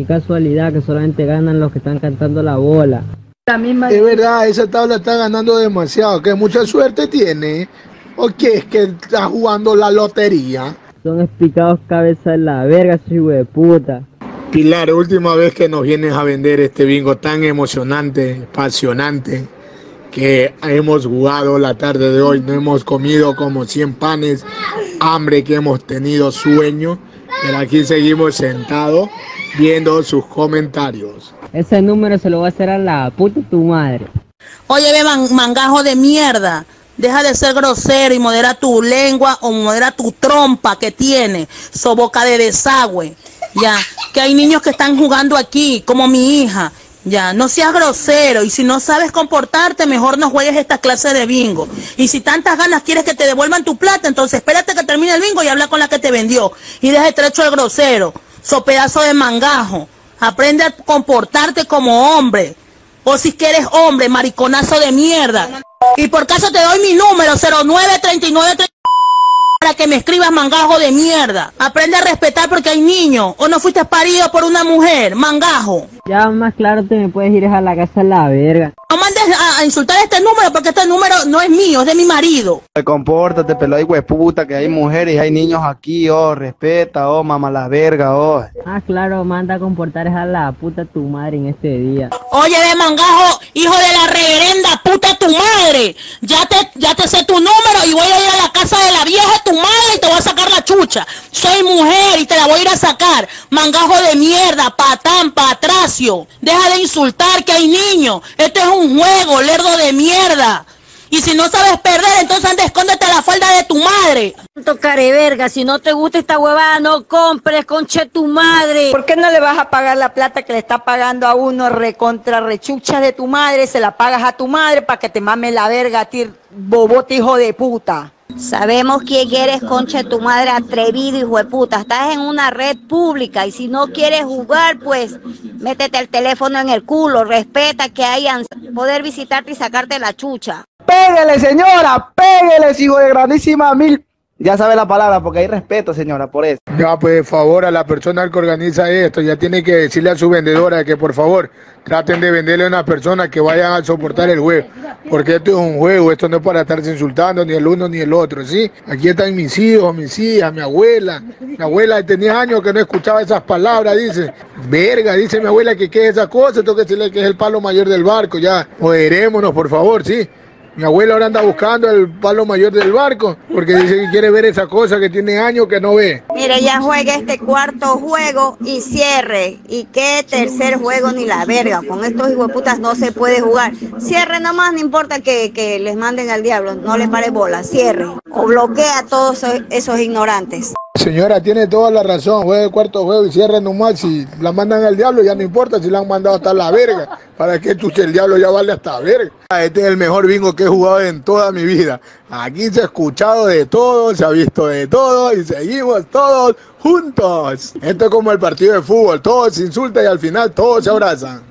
Qué casualidad que solamente ganan los que están cantando la bola. La misma... Es verdad, esa tabla está ganando demasiado, que mucha suerte tiene. ¿O qué es que está jugando la lotería? Son explicados cabeza de la verga, hijo de puta. Pilar, última vez que nos vienes a vender este bingo tan emocionante, apasionante, que hemos jugado la tarde de hoy, no hemos comido como 100 panes, hambre que hemos tenido, sueño, pero aquí seguimos sentados viendo sus comentarios. Ese número se lo va a hacer a la puta tu madre. Oye, ve mangajo de mierda. Deja de ser grosero y modera tu lengua o modera tu trompa que tiene, so boca de desagüe. Ya, que hay niños que están jugando aquí, como mi hija. Ya, no seas grosero y si no sabes comportarte, mejor no juegues esta clase de bingo. Y si tantas ganas quieres que te devuelvan tu plata, entonces espérate que termine el bingo y habla con la que te vendió. Y deja de trecho el grosero, so pedazo de mangajo. Aprende a comportarte como hombre. O si quieres hombre, mariconazo de mierda. Y por caso te doy mi número, 0939 para que me escribas mangajo de mierda. Aprende a respetar porque hay niños. O no fuiste parido por una mujer, mangajo. Ya más claro te me puedes ir a la casa a la verga. No mandes a, insultar este número porque este número no es mío, es de mi marido. Compórtate, pelo hay hueputa, que hay mujeres y hay niños aquí, oh, respeta, oh, mamá la verga, oh. Ah, claro, manda a comportar a la puta tu madre en este día. Oye, de mangajo, hijo de la reverenda puta tu madre. Ya te, ya te sé tu número y voy a ir a la casa de la vieja tu madre y te voy a Soy mujer y te la voy a ir a sacar. Mangajo de mierda, patán, patracio. Deja de insultar que hay niños. Este es un juego, lerdo de mierda. Y si no sabes perder, entonces anda, escóndete la falda de tu madre. Tocare verga, si no te gusta esta huevada, no compres, conche tu madre. ¿Por qué no le vas a pagar la plata que le está pagando a uno recontra rechucha de tu madre? Se la pagas a tu madre para que te mame la verga a ti, bobote hijo de puta. Sabemos quién eres, concha tu madre, atrevido, hijo de puta. Estás en una red pública y si no quieres jugar, pues métete el teléfono en el culo, respeta que hayan poder visitarte y sacarte la chucha. Pégale, señora, pégale, hijo de grandísima mil ya sabe la palabra, porque hay respeto, señora, por eso. Ya, pues, favor, a la persona que organiza esto, ya tiene que decirle a su vendedora que, por favor, traten de venderle a una persona que vayan a soportar el juego. Porque esto es un juego, esto no es para estarse insultando ni el uno ni el otro, ¿sí? Aquí están mis hijos, mis hijas, mi abuela. Mi abuela tenía años que no escuchaba esas palabras, dice. Verga, dice mi abuela que qué es esa cosa, tengo que decirle que es el palo mayor del barco, ya. Moderémonos, por favor, ¿sí? Mi abuelo ahora anda buscando el palo mayor del barco porque dice que quiere ver esa cosa que tiene años que no ve. Mire, ya juegue este cuarto juego y cierre. ¿Y qué tercer juego ni la verga? Con estos putas no se puede jugar. Cierre nomás, no importa que, que les manden al diablo, no les pare bola, cierre. O bloquea a todos esos ignorantes. Señora, tiene toda la razón. Juegue el cuarto juego y cierre nomás. Si la mandan al diablo, ya no importa si la han mandado hasta la verga. ¿Para qué tú el diablo ya vale hasta verga? Este es el mejor bingo que he jugado en toda mi vida. Aquí se ha escuchado de todo, se ha visto de todo y seguimos todos juntos. Esto es como el partido de fútbol. Todos se insultan y al final todos se abrazan.